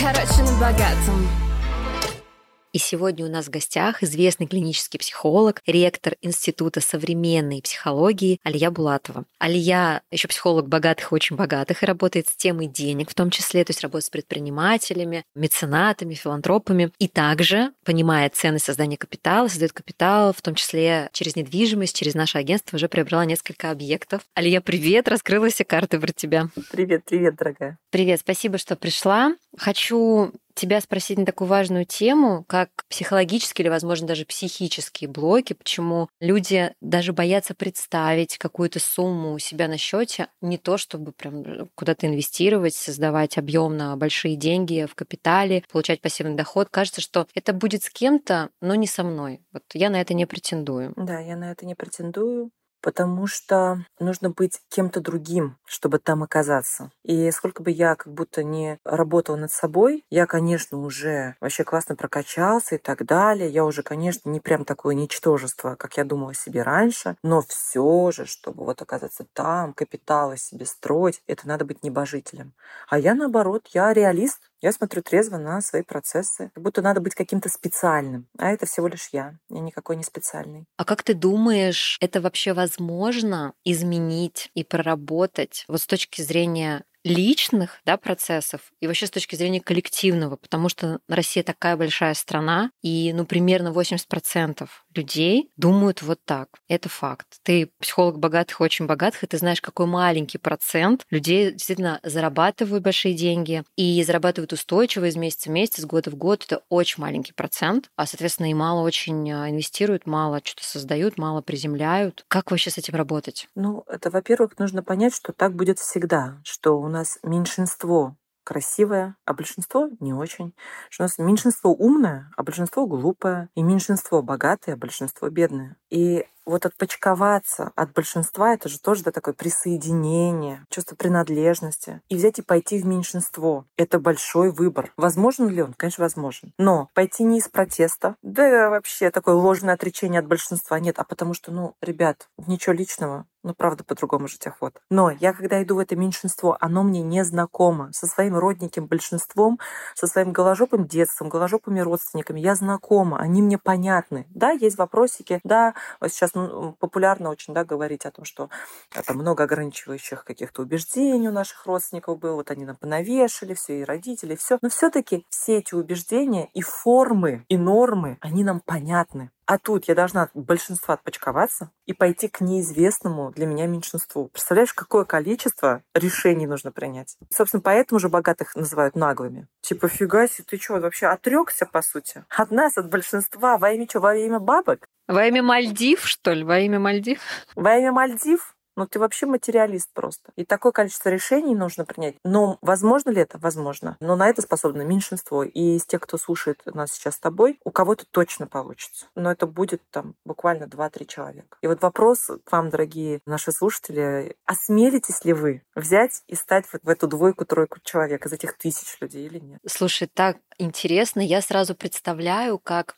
Короче, на богатом. И сегодня у нас в гостях известный клинический психолог, ректор Института современной психологии Алия Булатова. Алия еще психолог богатых и очень богатых и работает с темой денег в том числе, то есть работает с предпринимателями, меценатами, филантропами. И также, понимая ценность создания капитала, создает капитал, в том числе через недвижимость, через наше агентство уже приобрела несколько объектов. Алия, привет, раскрыла все карты про тебя. Привет, привет, дорогая. Привет, спасибо, что пришла. Хочу тебя спросить на такую важную тему, как психологические или, возможно, даже психические блоки, почему люди даже боятся представить какую-то сумму у себя на счете, не то чтобы прям куда-то инвестировать, создавать объемно большие деньги в капитале, получать пассивный доход. Кажется, что это будет с кем-то, но не со мной. Вот я на это не претендую. Да, я на это не претендую потому что нужно быть кем-то другим, чтобы там оказаться. И сколько бы я как будто не работала над собой, я, конечно, уже вообще классно прокачался и так далее. Я уже, конечно, не прям такое ничтожество, как я думала себе раньше, но все же, чтобы вот оказаться там, капиталы себе строить, это надо быть небожителем. А я, наоборот, я реалист, я смотрю трезво на свои процессы, как будто надо быть каким-то специальным. А это всего лишь я. Я никакой не специальный. А как ты думаешь, это вообще возможно изменить и проработать вот с точки зрения личных да, процессов и вообще с точки зрения коллективного, потому что Россия такая большая страна, и ну, примерно 80% людей думают вот так. Это факт. Ты психолог богатых, очень богатых, и ты знаешь, какой маленький процент людей действительно зарабатывают большие деньги и зарабатывают устойчиво из месяца в месяц, из года в год. Это очень маленький процент, а, соответственно, и мало очень а, инвестируют, мало что-то создают, мало приземляют. Как вообще с этим работать? Ну, это, во-первых, нужно понять, что так будет всегда, что у нас меньшинство красивое, а большинство не очень. Что у нас меньшинство умное, а большинство глупое. И меньшинство богатое, а большинство бедное. И вот отпочковаться от большинства, это же тоже да, такое присоединение, чувство принадлежности. И взять и пойти в меньшинство. Это большой выбор. Возможен ли он? Конечно, возможен. Но пойти не из протеста, да вообще такое ложное отречение от большинства нет, а потому что, ну, ребят, ничего личного, ну, правда, по-другому жить охота. Но я, когда иду в это меньшинство, оно мне не знакомо. Со своим родненьким большинством, со своим голожопым детством, голожопыми родственниками я знакома, они мне понятны. Да, есть вопросики, да, вот сейчас ну, популярно очень, да, говорить о том, что там много ограничивающих каких-то убеждений у наших родственников было, вот они нам понавешали, все, и родители, все. Но все-таки все эти убеждения и формы, и нормы, они нам понятны. А тут я должна от большинства отпочковаться и пойти к неизвестному для меня меньшинству. Представляешь, какое количество решений нужно принять? И, собственно, поэтому же богатых называют наглыми. Типа, фига себе, ты что, вообще отрекся, по сути? От нас, от большинства, во имя что, во имя бабок? Во имя Мальдив, что ли? Во имя Мальдив? Во имя Мальдив? Ну, ты вообще материалист просто. И такое количество решений нужно принять. Но возможно ли это? Возможно. Но на это способно меньшинство. И из тех, кто слушает нас сейчас с тобой, у кого-то точно получится. Но это будет там буквально 2-3 человека. И вот вопрос к вам, дорогие наши слушатели. Осмелитесь ли вы взять и стать вот в эту двойку-тройку человек из этих тысяч людей или нет? Слушай, так интересно. Я сразу представляю, как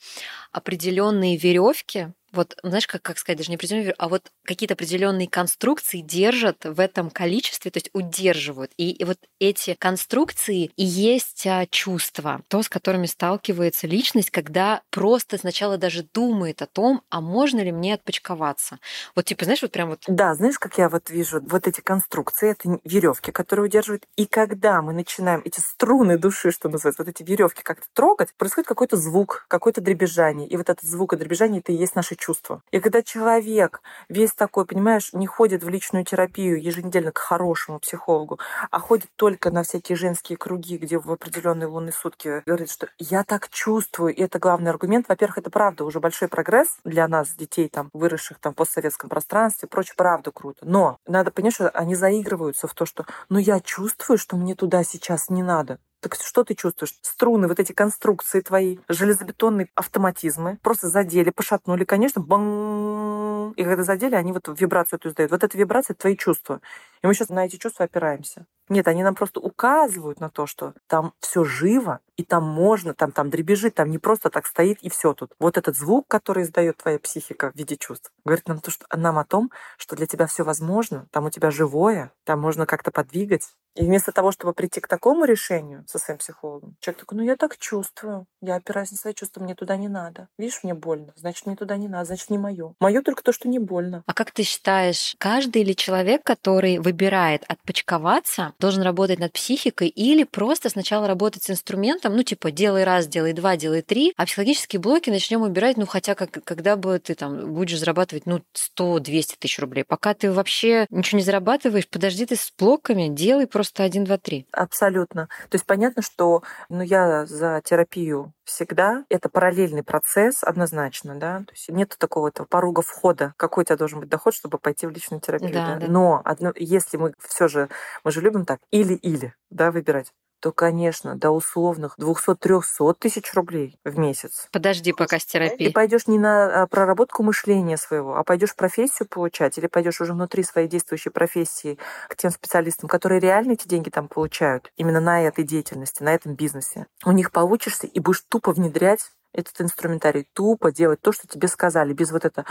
определенные веревки вот, знаешь, как, как сказать, даже не определенные, а вот какие-то определенные конструкции держат в этом количестве, то есть удерживают. И, и вот эти конструкции и есть а, чувства, то, с которыми сталкивается личность, когда просто сначала даже думает о том, а можно ли мне отпочковаться. Вот типа, знаешь, вот прям вот... Да, знаешь, как я вот вижу вот эти конструкции, это веревки, которые удерживают. И когда мы начинаем эти струны души, что называется, вот эти веревки как-то трогать, происходит какой-то звук, какое-то дребезжание. И вот этот звук и дребезжание, это и есть наше чувства. И когда человек весь такой, понимаешь, не ходит в личную терапию еженедельно к хорошему психологу, а ходит только на всякие женские круги, где в определенные лунные сутки говорит, что я так чувствую, и это главный аргумент. Во-первых, это правда уже большой прогресс для нас, детей, там, выросших там, в постсоветском пространстве, прочее, правда круто. Но надо понять, что они заигрываются в то, что ну я чувствую, что мне туда сейчас не надо. Так что ты чувствуешь? Струны, вот эти конструкции твои, железобетонные автоматизмы просто задели, пошатнули, конечно, бang! И когда задели, они вот вибрацию эту издают. Вот эта вибрация — это твои чувства. И мы сейчас на эти чувства опираемся. Нет, они нам просто указывают на то, что там все живо, и там можно, там, там дребезжит, там не просто так стоит и все тут. Вот этот звук, который издает твоя психика в виде чувств, говорит нам, то, что, нам о том, что для тебя все возможно, там у тебя живое, там можно как-то подвигать. И вместо того, чтобы прийти к такому решению со своим психологом, человек такой, ну я так чувствую, я опираюсь на свои чувства, мне туда не надо. Видишь, мне больно, значит, мне туда не надо, значит, не мое. Мое только то, что не больно. А как ты считаешь, каждый или человек, который выбирает отпочковаться, должен работать над психикой или просто сначала работать с инструментом, ну, типа, делай раз, делай два, делай три, а психологические блоки начнем убирать, ну, хотя как, когда бы ты там будешь зарабатывать, ну, 100-200 тысяч рублей. Пока ты вообще ничего не зарабатываешь, подожди ты с блоками, делай просто один, два, три. Абсолютно. То есть понятно, что ну, я за терапию всегда. Это параллельный процесс однозначно, да. То есть нет такого этого порога входа. Какой у тебя должен быть доход, чтобы пойти в личную терапию. Да, да? да. Но одно, если мы все же, мы же любим так, или-или, да, выбирать то, конечно, до условных 200-300 тысяч рублей в месяц. Подожди пока с Ты терапией. пойдешь не на а, проработку мышления своего, а пойдешь профессию получать, или пойдешь уже внутри своей действующей профессии к тем специалистам, которые реально эти деньги там получают, именно на этой деятельности, на этом бизнесе. У них получишься и будешь тупо внедрять этот инструментарий, тупо делать то, что тебе сказали, без вот это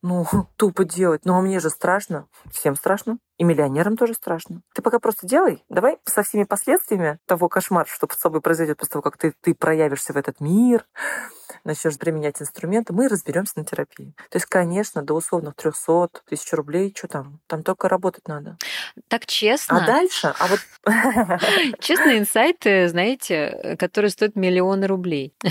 ну, тупо делать. Ну, а мне же страшно. Всем страшно. И миллионерам тоже страшно. Ты пока просто делай. Давай со всеми последствиями того кошмара, что с собой произойдет после того, как ты, ты проявишься в этот мир, начнешь применять инструменты, мы разберемся на терапии. То есть, конечно, до условных 300 тысяч рублей, что там? Там только работать надо. Так честно. А дальше? А вот... Честные инсайты, знаете, которые стоят миллионы рублей.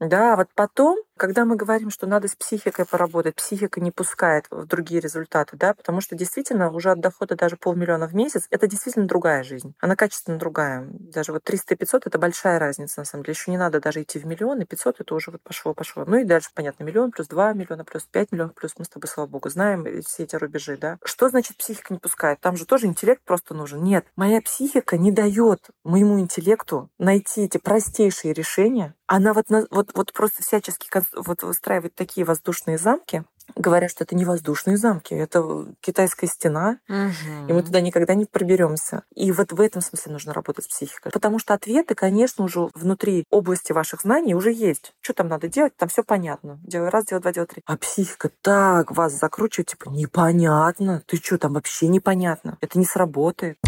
Да, вот потом, когда мы говорим, что надо с психикой поработать, психика не пускает в другие результаты, да, потому что действительно уже от дохода даже полмиллиона в месяц, это действительно другая жизнь. Она качественно другая. Даже вот 300 и 500 это большая разница, на самом деле. Еще не надо даже идти в миллион, и 500 это уже вот пошло, пошло. Ну и дальше, понятно, миллион плюс 2 миллиона, плюс 5 миллионов, плюс мы с тобой, слава богу, знаем все эти рубежи, да. Что значит психика не пускает? Там же тоже интеллект просто нужен. Нет, моя психика не дает моему интеллекту найти эти простейшие решения. Она вот, вот, вот просто всячески вот выстраивает такие воздушные замки, говоря, что это не воздушные замки, это китайская стена, и мы туда никогда не проберемся. И вот в этом смысле нужно работать с психикой. Потому что ответы, конечно, уже внутри области ваших знаний уже есть. Что там надо делать? Там все понятно. Делай раз, делай два, делай три. А психика так вас закручивает, типа, непонятно. Ты что, там вообще непонятно. Это не сработает.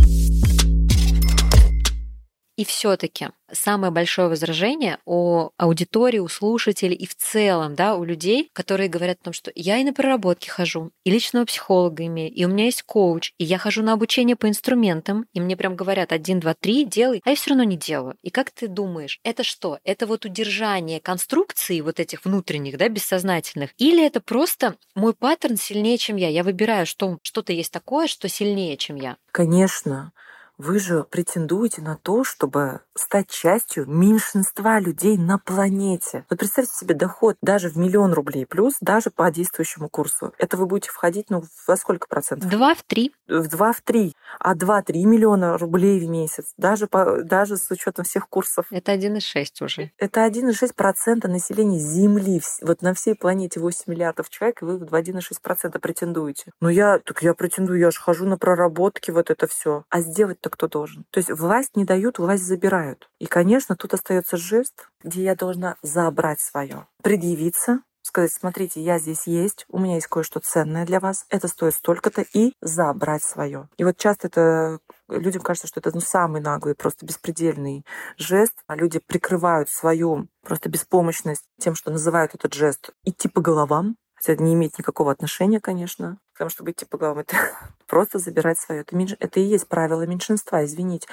И все-таки самое большое возражение у аудитории, у слушателей и в целом, да, у людей, которые говорят о том, что я и на проработки хожу, и личного психолога имею, и у меня есть коуч, и я хожу на обучение по инструментам, и мне прям говорят один, два, три, делай, а я все равно не делаю. И как ты думаешь, это что? Это вот удержание конструкции вот этих внутренних, да, бессознательных, или это просто мой паттерн сильнее, чем я? Я выбираю, что что-то есть такое, что сильнее, чем я. Конечно, вы же претендуете на то, чтобы стать частью меньшинства людей на планете. Вот представьте себе доход даже в миллион рублей плюс, даже по действующему курсу. Это вы будете входить, ну, во сколько процентов? Два в три. В два, в три. А два-три миллиона рублей в месяц, даже, по, даже с учетом всех курсов. Это 1,6 уже. Это 1,6% населения Земли. Вот на всей планете 8 миллиардов человек, и вы в 1,6% претендуете. Ну я, так я претендую, я же хожу на проработки, вот это все. А сделать-то кто должен? То есть власть не дают, власть забирают. И, конечно, тут остается жест, где я должна забрать свое, предъявиться, сказать, смотрите, я здесь есть, у меня есть кое-что ценное для вас, это стоит столько-то, и забрать свое. И вот часто это людям кажется, что это ну, самый наглый, просто беспредельный жест. А люди прикрывают свою просто беспомощность тем, что называют этот жест идти по головам, хотя это не имеет никакого отношения, конечно, потому что идти по головам это просто забирать свое. Это, меньш- это и есть правило меньшинства, извините.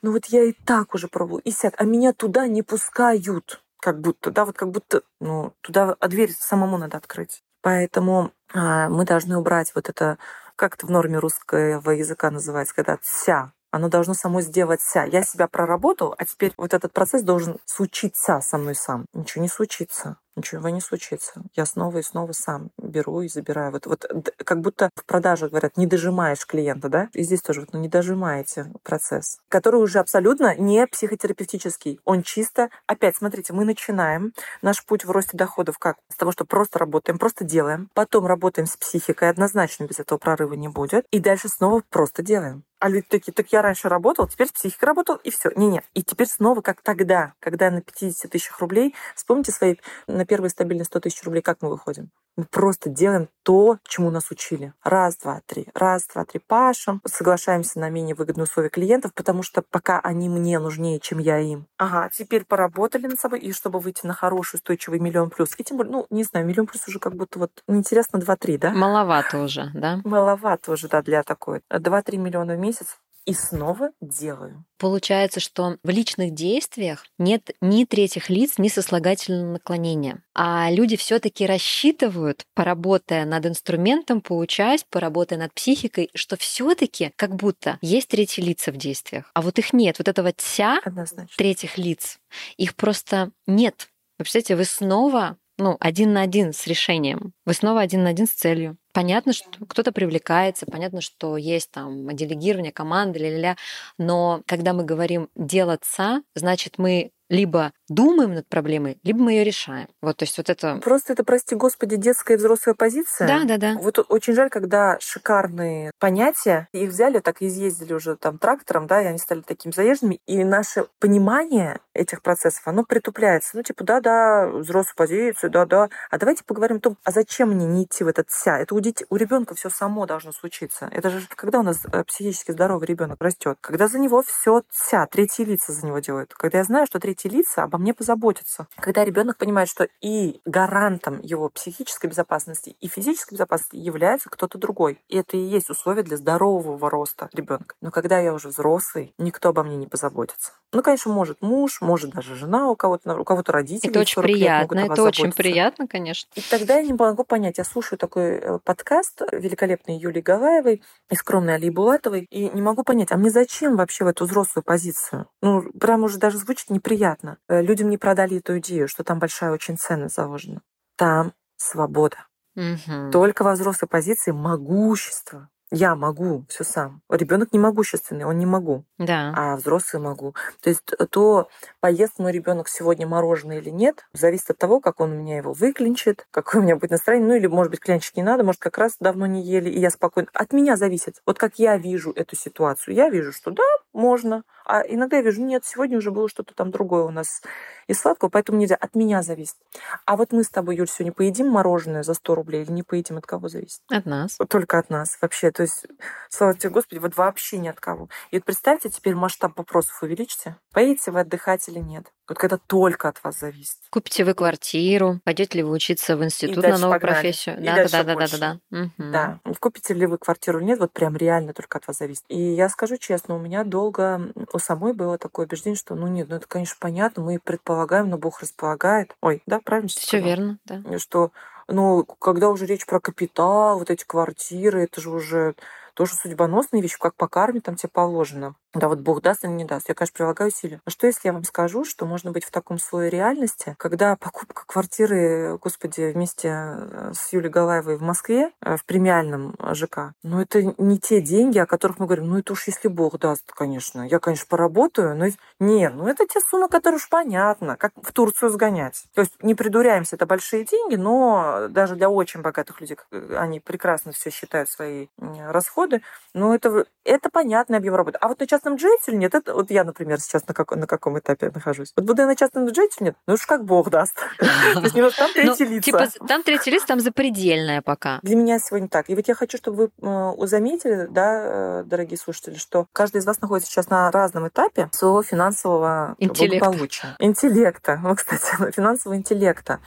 Ну вот я и так уже пробовала, и сяк, а меня туда не пускают. Как будто, да, вот как будто, ну, туда, а дверь самому надо открыть. Поэтому а, мы должны убрать вот это, как это в норме русского языка называется, когда «ся», оно должно само сделаться. Я себя проработал, а теперь вот этот процесс должен случиться со мной сам. Ничего не случится. Ничего не случится. Я снова и снова сам беру и забираю. Вот, вот как будто в продаже говорят, не дожимаешь клиента, да? И здесь тоже вот, ну, не дожимаете процесс, который уже абсолютно не психотерапевтический. Он чисто, опять, смотрите, мы начинаем наш путь в росте доходов как? С того, что просто работаем, просто делаем. Потом работаем с психикой, однозначно без этого прорыва не будет. И дальше снова просто делаем. А люди такие, так я раньше работал, теперь с психикой работал, и все. Не-не. И теперь снова как тогда, когда на 50 тысячах рублей, вспомните свои на первые стабильные 100 тысяч рублей, как мы выходим? Мы просто делаем то, чему нас учили. Раз, два, три. Раз, два, три. Пашем. Соглашаемся на менее выгодные условия клиентов, потому что пока они мне нужнее, чем я им. Ага, теперь поработали над собой, и чтобы выйти на хороший, устойчивый миллион плюс. И тем более, ну, не знаю, миллион плюс уже как будто вот, ну, интересно, два-три, да? Маловато уже, да? Маловато уже, да, для такой. Два-три миллиона в месяц и снова делаю. Получается, что в личных действиях нет ни третьих лиц, ни сослагательного наклонения. А люди все таки рассчитывают, поработая над инструментом, поучаясь, поработая над психикой, что все таки как будто есть третьи лица в действиях. А вот их нет. Вот этого тя Однозначно. третьих лиц, их просто нет. Вы представляете, вы снова ну, один на один с решением. Вы снова один на один с целью. Понятно, что кто-то привлекается, понятно, что есть там делегирование команды, ля-ля-ля, но когда мы говорим делаться, значит, мы либо думаем над проблемой, либо мы ее решаем. Вот, то есть вот это... Просто это, прости господи, детская и взрослая позиция. Да, да, да. Вот очень жаль, когда шикарные понятия, их взяли, так и изъездили уже там трактором, да, и они стали такими заезженными, и наше понимание этих процессов, оно притупляется. Ну, типа, да-да, взрослую позицию, да-да. А давайте поговорим о том, а зачем мне не идти в этот вся? Это у, детей, у ребенка все само должно случиться. Это же когда у нас э, психически здоровый ребенок растет, когда за него все вся, третьи лица за него делают. Когда я знаю, что третьи лица обо мне позаботятся. Когда ребенок понимает, что и гарантом его психической безопасности и физической безопасности является кто-то другой. И это и есть условие для здорового роста ребенка. Но когда я уже взрослый, никто обо мне не позаботится. Ну, конечно, может муж, может даже жена у кого-то, у кого-то родители. Это очень приятно, это очень приятно, конечно. И тогда я не могу понять, я слушаю такой э, подкаст великолепной Юлии Галаевой и скромной Али Булатовой, и не могу понять, а мне зачем вообще в эту взрослую позицию? Ну, прям уже даже звучит неприятно. Э, людям не продали эту идею, что там большая очень ценность заложена. Там свобода. Угу. Только во взрослой позиции могущество. Я могу все сам. Ребенок не могущественный, он не могу. Да. А взрослый могу. То есть то, поест мой ребенок сегодня мороженое или нет, зависит от того, как он у меня его выклинчит, какое у меня будет настроение. Ну или, может быть, клянчить не надо, может, как раз давно не ели, и я спокойно. От меня зависит. Вот как я вижу эту ситуацию. Я вижу, что да, можно. А иногда я вижу, нет, сегодня уже было что-то там другое у нас из сладкого, поэтому нельзя. От меня зависит. А вот мы с тобой, Юль, сегодня поедим мороженое за 100 рублей или не поедим? От кого зависит? От нас. Только от нас вообще. То есть, слава тебе, Господи, вот вообще ни от кого. И вот представьте, теперь масштаб вопросов увеличьте. Поедете вы отдыхать или нет? Вот когда только от вас зависит. Купите вы квартиру, пойдете ли вы учиться в институт на новую погнали. профессию? И да, да, да, да, да, да. Угу. Да. Купите ли вы квартиру или нет, вот прям реально только от вас зависит. И я скажу честно, у меня долго у самой было такое убеждение, что ну нет, ну это, конечно, понятно, мы предполагаем, но Бог располагает. Ой, да, правильно? Все верно, да. Что, ну, когда уже речь про капитал, вот эти квартиры, это же уже тоже судьбоносные вещи, как по карме там тебе положено. Да, вот Бог даст или не даст. Я, конечно, прилагаю усилия. Но что, если я вам скажу, что можно быть в таком слое реальности, когда покупка квартиры, господи, вместе э, с Юлей Галаевой в Москве, э, в премиальном ЖК, ну, это не те деньги, о которых мы говорим, ну, это уж если Бог даст, конечно. Я, конечно, поработаю, но нет, ну, это те суммы, которые уж понятно, как в Турцию сгонять. То есть не придуряемся, это большие деньги, но даже для очень богатых людей, э, они прекрасно все считают свои расходы, но это, это понятный объем работы. А вот на частном джете или нет? Это вот я, например, сейчас на, как, на каком этапе нахожусь. Вот буду я на частном джете или нет? Ну уж как бог даст. То есть там ну, третьи лица. Типа там третий лиц, там запредельное пока. Для меня сегодня так. И вот я хочу, чтобы вы э, заметили, да, э, дорогие слушатели, что каждый из вас находится сейчас на разном этапе своего финансового благополучия. Интеллекта. Ну, кстати, финансового интеллекта.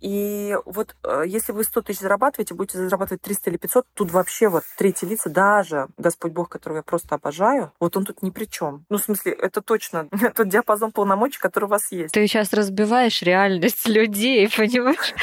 И вот э, если вы 100 тысяч зарабатываете, будете зарабатывать 300 или 500, тут вообще вот третьи лица, даже Господь Бог, которого я просто обожаю, вот он тут ни при чем. Ну, в смысле, это точно тот диапазон полномочий, который у вас есть. Ты сейчас разбиваешь реальность людей, понимаешь?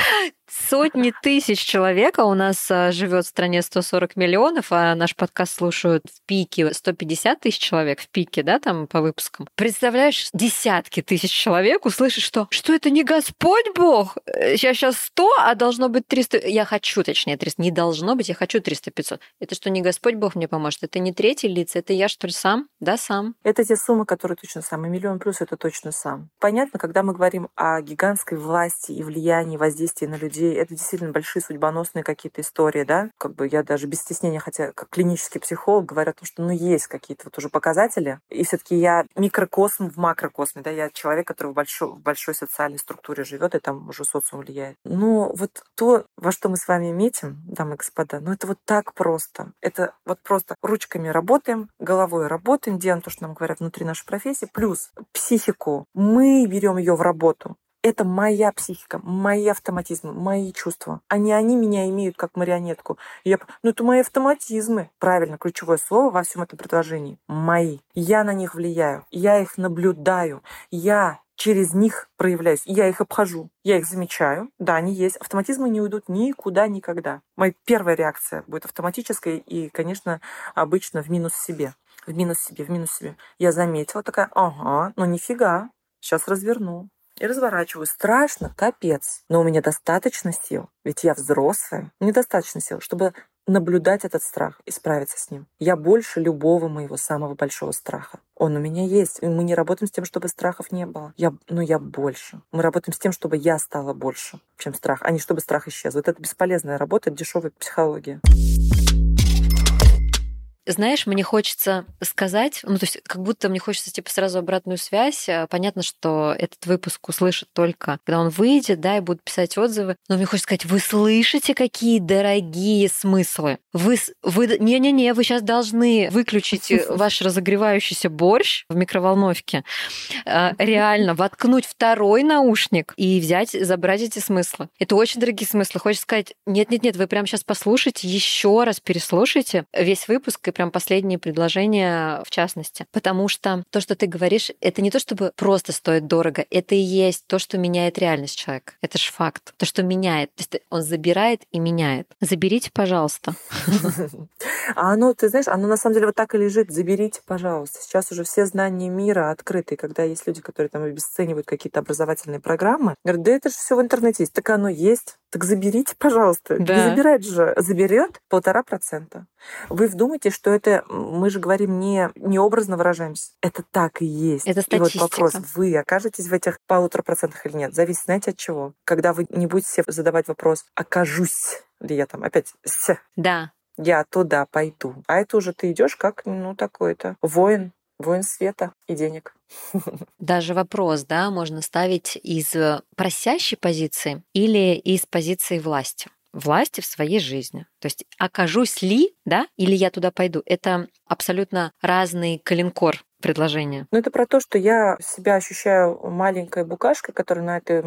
Сотни тысяч человек, а у нас а, живет в стране 140 миллионов, а наш подкаст слушают в пике 150 тысяч человек в пике, да, там по выпускам. Представляешь, десятки тысяч человек услышат, что что это не Господь Бог? Сейчас, сейчас 100, а должно быть 300. Я хочу, точнее, 300. Не должно быть, я хочу 300-500. Это что, не Господь Бог мне поможет? Это не третий лица, это я, что ли, сам? Да, сам. Это те суммы, которые точно сам. И миллион плюс это точно сам. Понятно, когда мы говорим о гигантской власти и влиянии, воздействии на людей, это действительно большие судьбоносные какие-то истории, да? Как бы я даже без стеснения, хотя как клинический психолог, говорю о том, что ну есть какие-то вот уже показатели. И все таки я микрокосм в макрокосме, да? Я человек, который в большой, в большой социальной структуре живет и там уже социум влияет. Но вот то, во что мы с вами метим, дамы и господа, ну это вот так просто. Это вот просто ручками работаем, головой работаем, делаем то, что нам говорят внутри нашей профессии, плюс психику. Мы берем ее в работу. Это моя психика, мои автоматизмы, мои чувства. А не они меня имеют как марионетку. Я, ну это мои автоматизмы. Правильно, ключевое слово во всем этом предложении. Мои. Я на них влияю. Я их наблюдаю. Я через них проявляюсь. Я их обхожу, я их замечаю. Да, они есть. Автоматизмы не уйдут никуда, никогда. Моя первая реакция будет автоматической и, конечно, обычно в минус себе. В минус себе, в минус себе. Я заметила такая, ага, ну нифига, сейчас разверну и разворачиваю. Страшно, капец. Но у меня достаточно сил, ведь я взрослая. Недостаточно сил, чтобы наблюдать этот страх и справиться с ним. Я больше любого моего самого большого страха. Он у меня есть. И мы не работаем с тем, чтобы страхов не было. Я, но я больше. Мы работаем с тем, чтобы я стала больше, чем страх, а не чтобы страх исчез. Вот это бесполезная работа, дешевая психология. Знаешь, мне хочется сказать, ну, то есть как будто мне хочется, типа, сразу обратную связь. Э, понятно, что этот выпуск услышат только, когда он выйдет, да, и будут писать отзывы. Но мне хочется сказать, вы слышите, какие дорогие смыслы? Вы, вы, не-не-не, вы сейчас должны выключить э, ваш разогревающийся борщ в микроволновке, э, реально воткнуть второй наушник и взять, забрать эти смыслы. Это очень дорогие смыслы. Хочется сказать, нет-нет-нет, вы прямо сейчас послушайте, еще раз переслушайте весь выпуск и прям последние предложения в частности. Потому что то, что ты говоришь, это не то, чтобы просто стоит дорого, это и есть то, что меняет реальность человека. Это же факт. То, что меняет. То есть он забирает и меняет. Заберите, пожалуйста. А оно, ты знаешь, оно на самом деле вот так и лежит. Заберите, пожалуйста. Сейчас уже все знания мира открыты. Когда есть люди, которые там обесценивают какие-то образовательные программы, говорят, да это же все в интернете есть. Так оно есть. Так заберите, пожалуйста. Да. Не забирать же. Заберет полтора процента. Вы вдумайте, что это, мы же говорим не, не образно выражаемся. Это так и есть. Это статистика. И вот вопрос, вы окажетесь в этих полутора процентах или нет, зависит, знаете, от чего? Когда вы не будете задавать вопрос, окажусь ли я там опять с. Да. Я туда пойду. А это уже ты идешь как, ну, такой-то воин, воин света и денег. Даже вопрос, да, можно ставить из просящей позиции или из позиции власти власти в своей жизни. То есть окажусь ли, да, или я туда пойду, это абсолютно разный калинкор предложения. Ну, это про то, что я себя ощущаю маленькой букашкой, которая на этой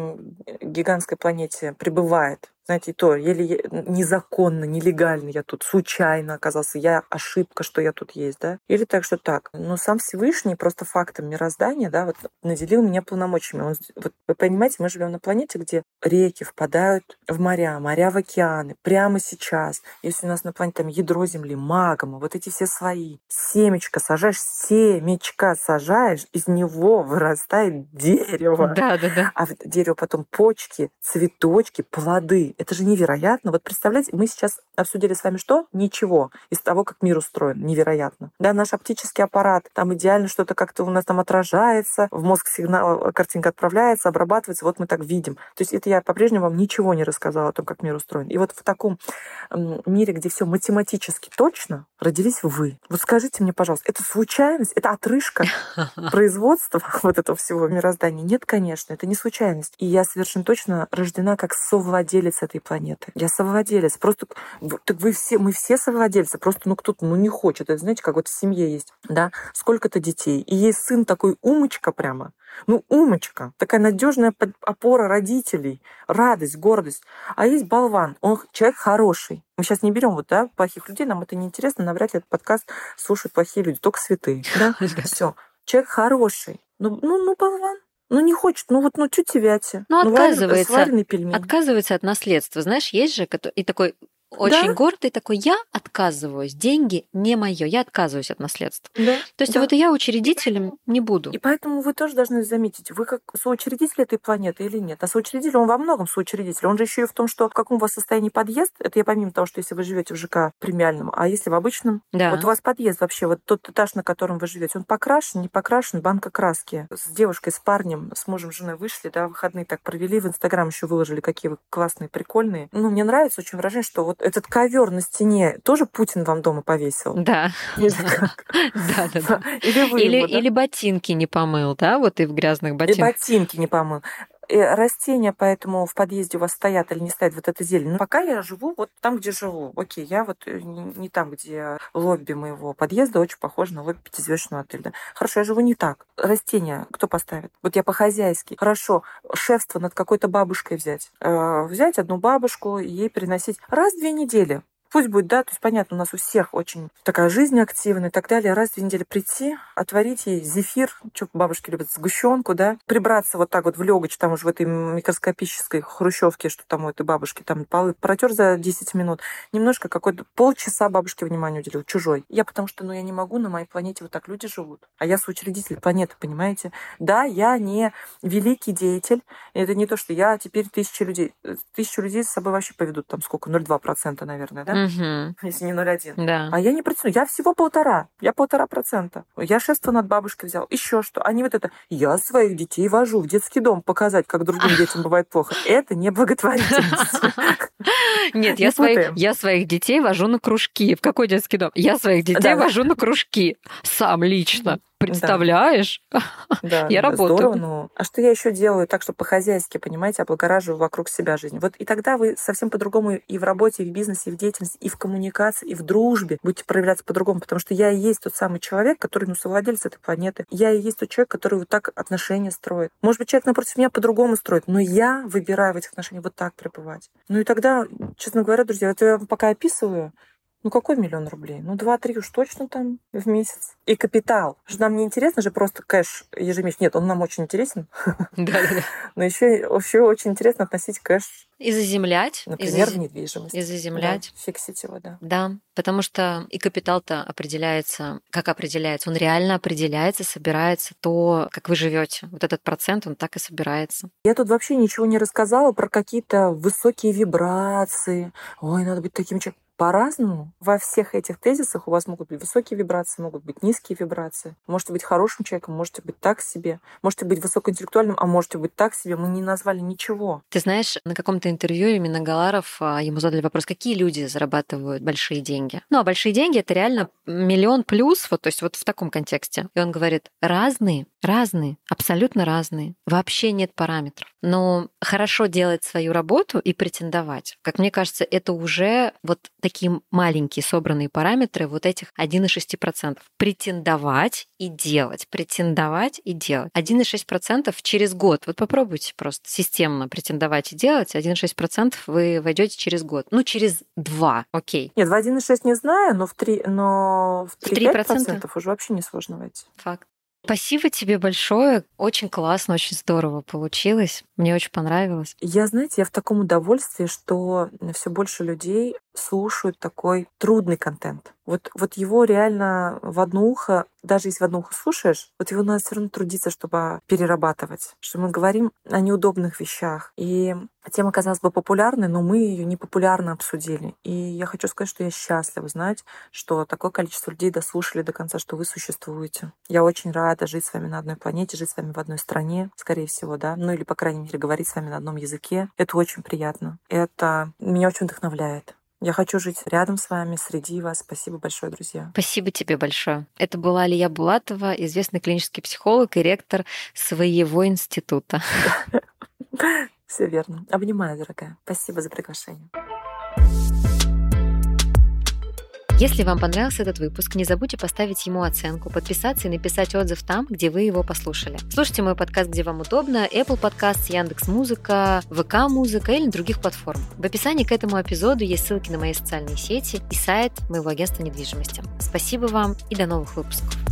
гигантской планете пребывает знаете, и то еле незаконно, нелегально я тут случайно оказался, я ошибка, что я тут есть, да? Или так, что так. Но сам Всевышний просто фактом мироздания, да, вот наделил меня полномочиями. Он, вот, вы понимаете, мы живем на планете, где реки впадают в моря, моря в океаны, прямо сейчас. Если у нас на планете там ядро Земли, магма, вот эти все свои, семечко сажаешь, семечко сажаешь, из него вырастает дерево. Да, да, да. А дерево потом почки, цветочки, плоды. Это же невероятно. Вот представляете, мы сейчас обсудили с вами что? Ничего из того, как мир устроен. Невероятно. Да, наш оптический аппарат, там идеально что-то как-то у нас там отражается, в мозг сигнал, картинка отправляется, обрабатывается, вот мы так видим. То есть это я по-прежнему вам ничего не рассказала о том, как мир устроен. И вот в таком мире, где все математически точно, родились вы. Вот скажите мне, пожалуйста, это случайность, это отрыжка производства вот этого всего мироздания? Нет, конечно, это не случайность. И я совершенно точно рождена как совладелец этой планеты. Я совладелец. Просто так вы все, мы все совладельцы. Просто ну кто-то ну не хочет. Это знаете, как вот в семье есть, да, сколько-то детей. И есть сын такой умочка прямо. Ну, умочка, такая надежная опора родителей, радость, гордость. А есть болван, он человек хороший. Мы сейчас не берем вот, да, плохих людей, нам это неинтересно, навряд ли этот подкаст слушают плохие люди, только святые. Да? Все. Человек хороший. Ну, ну, ну, болван, Ну, не хочет, ну вот, ну, чуть вяти. Ну, отказывается. Сваренный пельмень. Отказывается от наследства. Знаешь, есть же, и такой, очень Да. гордый такой, я отказываюсь, деньги не мое, я отказываюсь от наследства. Да. То есть Да. вот я учредителем не буду. И поэтому вы тоже должны заметить, вы как соучредитель этой планеты или нет. А соучредитель, он во многом соучредитель. Он же еще и в том, что в каком у вас состоянии подъезд, это я помимо того, что если вы живете в ЖК премиальном, а если в обычном, Да. вот у вас подъезд вообще, вот тот этаж, на котором вы живете, он покрашен, не покрашен, банка краски. С девушкой, с парнем, с мужем, женой вышли, да, выходные так провели, в Инстаграм еще выложили, какие вы классные, прикольные. Ну, мне нравится очень выражение, что вот этот ковер на стене тоже Путин вам дома повесил. Да, да, да, да. Или Или, его, да? или ботинки не помыл, да, вот и в грязных И ботинках. ботинки не помыл. Растения поэтому в подъезде у вас стоят или не стоят, вот эта зелень. Но пока я живу вот там, где живу. Окей, я вот э, не, там, где лобби моего подъезда очень похоже на лобби пятизвездочного отеля. Хорошо, я живу не так. Растения кто поставит? Вот я по-хозяйски. Хорошо, шефство над какой-то бабушкой взять. Э, взять одну бабушку и ей переносить раз в две недели. Пусть будет, да, то есть понятно, у нас у всех очень такая жизнь активная и так далее. Раз в две недели прийти, отварить ей зефир, что бабушки любят, сгущенку, да, прибраться вот так вот в легочь, там уже в этой микроскопической хрущевке, что там у этой бабушки, там полы протер за 10 минут, немножко какой-то полчаса бабушке внимания уделил, чужой. Я потому что, ну, я не могу, на моей планете вот так люди живут. А я соучредитель планеты, понимаете? Да, я не великий деятель. Это не то, что я теперь тысячи людей. Тысячу людей с собой вообще поведут там сколько? 0,2%, наверное, да? Мгм. Если не 0,1. Да. А я не протяну. Я всего полтора. Я полтора процента. Я шефство над бабушкой взял. Еще что. Они вот это. Я своих детей вожу в детский дом показать, как другим детям бывает плохо. Это не благотворительность. Нет, Не я своих, я своих детей вожу на кружки. В какой детский дом? Я своих детей вожу на кружки. Сам лично. Представляешь? Да, Я да, работаю. Здорово, ну. А что я еще делаю так, что по-хозяйски, понимаете, облагораживаю вокруг себя жизнь. Вот и тогда вы совсем по-другому и в работе, и в бизнесе, и в деятельности, и в коммуникации, и в дружбе будете проявляться по-другому, потому что я и есть тот самый человек, который, ну, совладелец этой планеты. Я и есть тот человек, который вот так отношения строит. Может быть, человек напротив меня по-другому строит, но я выбираю в этих отношениях вот так пребывать. Ну и тогда, честно говоря, друзья, это я пока описываю, ну какой миллион рублей? Ну два-три уж точно там в месяц. И капитал. Что нам не интересно же просто кэш ежемесячно. Нет, он нам очень интересен. Да-да-да. Но еще, еще очень интересно относить кэш, И заземлять. и например, зазе- в недвижимость. И заземлять. Да, фиксить его, да. Да, потому что и капитал-то определяется, как определяется, он реально определяется, собирается то, как вы живете. Вот этот процент, он так и собирается. Я тут вообще ничего не рассказала про какие-то высокие вибрации. Ой, надо быть таким человеком. По-разному. Во всех этих тезисах у вас могут быть высокие вибрации, могут быть низкие вибрации. Можете быть хорошим человеком, можете быть так себе. Можете быть высокоинтеллектуальным, а можете быть так себе. Мы не назвали ничего. Ты знаешь, на каком-то интервью именно Галаров, а, ему задали вопрос, какие люди зарабатывают большие деньги. Ну, а большие деньги это реально миллион плюс, вот, то есть вот в таком контексте. И он говорит, разные, разные, абсолютно разные. Вообще нет параметров. Но хорошо делать свою работу и претендовать. Как мне кажется, это уже вот такие маленькие собранные параметры вот этих 1,6%. Претендовать и делать. Претендовать и делать. 1,6% через год. Вот попробуйте просто системно претендовать и делать. 1,6% вы войдете через год. Ну, через два. Окей. Нет, в 1,6 не знаю, но в 3, но в 3%? 3-5% уже вообще несложно войти. Факт. Спасибо тебе большое. Очень классно, очень здорово получилось. Мне очень понравилось. Я, знаете, я в таком удовольствии, что все больше людей слушают такой трудный контент. Вот, вот его реально в одно ухо, даже если в одно ухо слушаешь, вот его надо все равно трудиться, чтобы перерабатывать. Что мы говорим о неудобных вещах. И тема, казалось бы, популярной, но мы ее непопулярно обсудили. И я хочу сказать, что я счастлива знать, что такое количество людей дослушали до конца, что вы существуете. Я очень рада жить с вами на одной планете, жить с вами в одной стране, скорее всего, да. Ну или, по крайней мере, говорить с вами на одном языке. Это очень приятно. Это меня очень вдохновляет. Я хочу жить рядом с вами, среди вас. Спасибо большое, друзья. Спасибо тебе большое. Это была Алия Булатова, известный клинический психолог и ректор своего института. Все верно. Обнимаю, дорогая. Спасибо за приглашение. Если вам понравился этот выпуск, не забудьте поставить ему оценку, подписаться и написать отзыв там, где вы его послушали. Слушайте мой подкаст, где вам удобно, Apple Podcast, Яндекс Музыка, ВК Музыка или на других платформ. В описании к этому эпизоду есть ссылки на мои социальные сети и сайт моего агентства недвижимости. Спасибо вам и до новых выпусков.